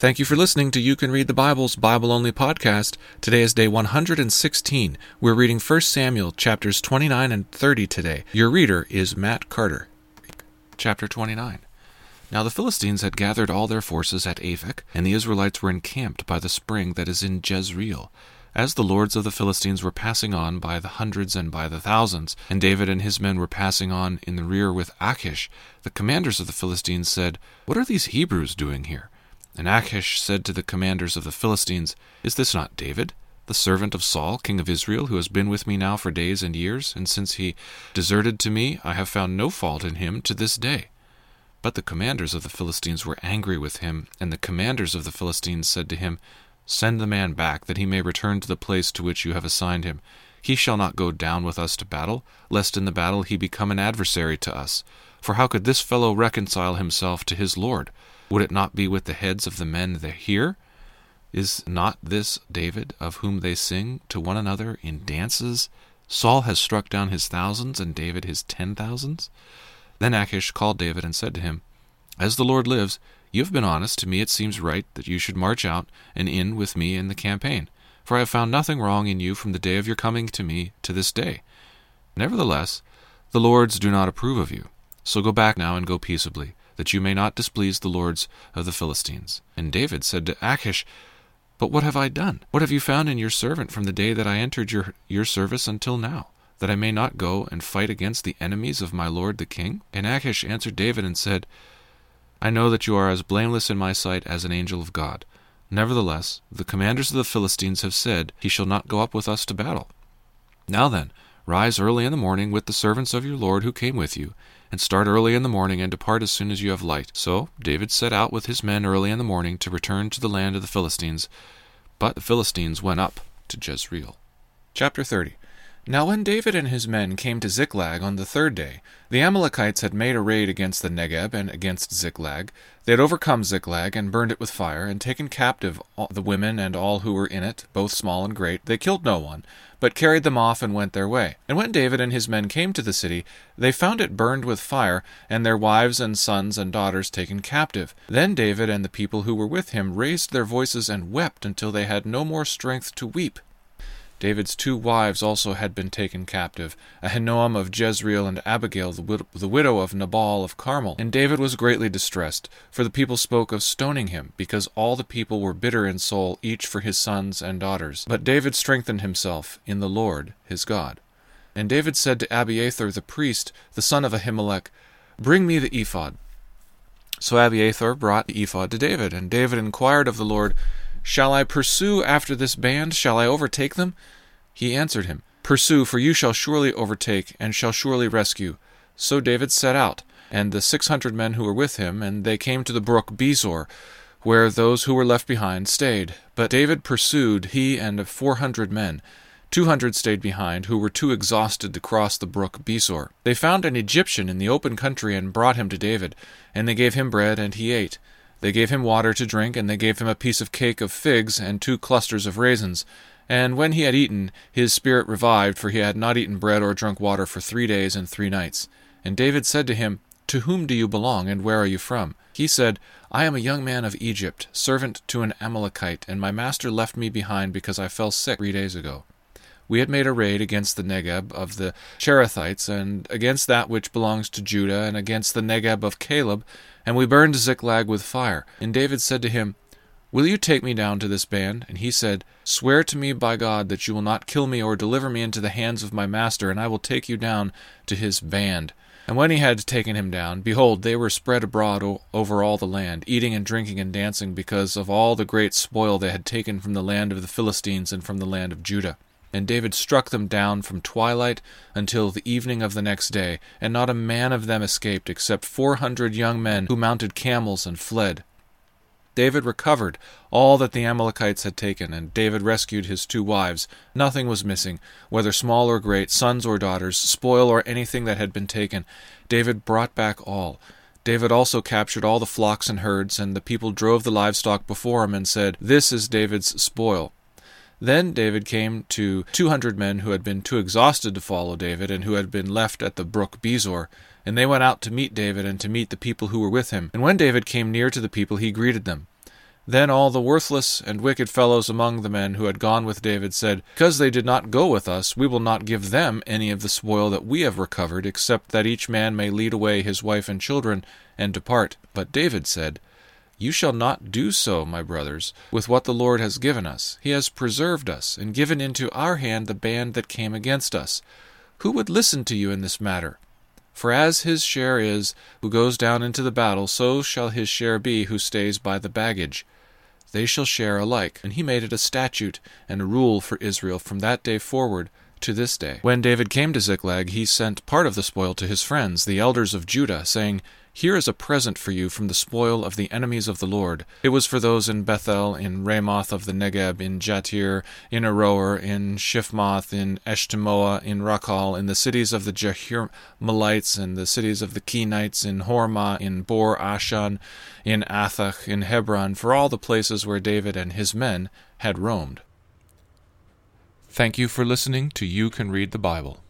Thank you for listening to You Can Read the Bible's Bible Only podcast. Today is day 116. We're reading 1 Samuel chapters 29 and 30 today. Your reader is Matt Carter. Chapter 29. Now the Philistines had gathered all their forces at Aphek, and the Israelites were encamped by the spring that is in Jezreel. As the lords of the Philistines were passing on by the hundreds and by the thousands, and David and his men were passing on in the rear with Achish, the commanders of the Philistines said, What are these Hebrews doing here? And Achish said to the commanders of the Philistines, Is this not David, the servant of Saul, king of Israel, who has been with me now for days and years? And since he deserted to me, I have found no fault in him to this day. But the commanders of the Philistines were angry with him, and the commanders of the Philistines said to him, Send the man back, that he may return to the place to which you have assigned him. He shall not go down with us to battle, lest in the battle he become an adversary to us. For how could this fellow reconcile himself to his Lord? Would it not be with the heads of the men that hear? Is not this David, of whom they sing to one another in dances? Saul has struck down his thousands, and David his ten thousands? Then Achish called David and said to him, As the Lord lives, you have been honest. To me it seems right that you should march out and in with me in the campaign. For I have found nothing wrong in you from the day of your coming to me to this day. Nevertheless, the lords do not approve of you. So go back now and go peaceably that you may not displease the lords of the Philistines. And David said to Achish, But what have I done? What have you found in your servant from the day that I entered your, your service until now? That I may not go and fight against the enemies of my lord the king? And Achish answered David and said, I know that you are as blameless in my sight as an angel of God. Nevertheless, the commanders of the Philistines have said, He shall not go up with us to battle. Now then, rise early in the morning with the servants of your Lord who came with you, and start early in the morning and depart as soon as you have light. So David set out with his men early in the morning to return to the land of the Philistines. But the Philistines went up to Jezreel. Chapter 30 Now when David and his men came to Ziklag on the third day, the Amalekites had made a raid against the Negeb and against Ziklag. They had overcome Ziklag and burned it with fire, and taken captive the women and all who were in it, both small and great. They killed no one, but carried them off and went their way. And when David and his men came to the city, they found it burned with fire, and their wives and sons and daughters taken captive. Then David and the people who were with him raised their voices and wept until they had no more strength to weep. David's two wives also had been taken captive, Ahinoam of Jezreel and Abigail, the, wid- the, widow of Nabal of Carmel. And David was greatly distressed, for the people spoke of stoning him, because all the people were bitter in soul, each for his sons and daughters. But David strengthened himself in the Lord his God. And David said to Abiathar the priest, the son of Ahimelech, Bring me the ephod. So Abiathar brought the ephod to David, and David inquired of the Lord, Shall I pursue after this band? Shall I overtake them? He answered him, Pursue, for you shall surely overtake, and shall surely rescue. So David set out, and the six hundred men who were with him, and they came to the brook Besor, where those who were left behind stayed. But David pursued, he and four hundred men. Two hundred stayed behind, who were too exhausted to cross the brook Besor. They found an Egyptian in the open country and brought him to David, and they gave him bread, and he ate. They gave him water to drink, and they gave him a piece of cake of figs and two clusters of raisins. And when he had eaten, his spirit revived, for he had not eaten bread or drunk water for three days and three nights. And David said to him, To whom do you belong, and where are you from? He said, I am a young man of Egypt, servant to an Amalekite, and my master left me behind because I fell sick three days ago. We had made a raid against the Negeb of the Cherethites, and against that which belongs to Judah, and against the Negeb of Caleb, and we burned Ziklag with fire. And David said to him, Will you take me down to this band? And he said, Swear to me by God that you will not kill me or deliver me into the hands of my master, and I will take you down to his band. And when he had taken him down, behold, they were spread abroad o- over all the land, eating and drinking and dancing, because of all the great spoil they had taken from the land of the Philistines and from the land of Judah. And David struck them down from twilight until the evening of the next day, and not a man of them escaped, except four hundred young men who mounted camels and fled. David recovered all that the Amalekites had taken, and David rescued his two wives. Nothing was missing, whether small or great, sons or daughters, spoil or anything that had been taken. David brought back all. David also captured all the flocks and herds, and the people drove the livestock before him and said, This is David's spoil. Then David came to two hundred men who had been too exhausted to follow David, and who had been left at the brook Besor. And they went out to meet David and to meet the people who were with him. And when David came near to the people, he greeted them. Then all the worthless and wicked fellows among the men who had gone with David said, Because they did not go with us, we will not give them any of the spoil that we have recovered, except that each man may lead away his wife and children and depart. But David said, You shall not do so, my brothers, with what the Lord has given us. He has preserved us, and given into our hand the band that came against us. Who would listen to you in this matter? For as his share is, who goes down into the battle, so shall his share be, who stays by the baggage they shall share alike. And he made it a statute and a rule for Israel from that day forward to this day. When David came to Ziklag, he sent part of the spoil to his friends, the elders of Judah, saying, here is a present for you from the spoil of the enemies of the Lord. It was for those in Bethel, in Ramoth of the Negeb, in Jattir, in Aroer, in Shiphmoth, in Eshtemoa, in Racal, in the cities of the Jerahmeelites, and the cities of the Kenites, in Hormah, in Bor Ashan, in Athach, in Hebron, for all the places where David and his men had roamed. Thank you for listening to You Can Read the Bible.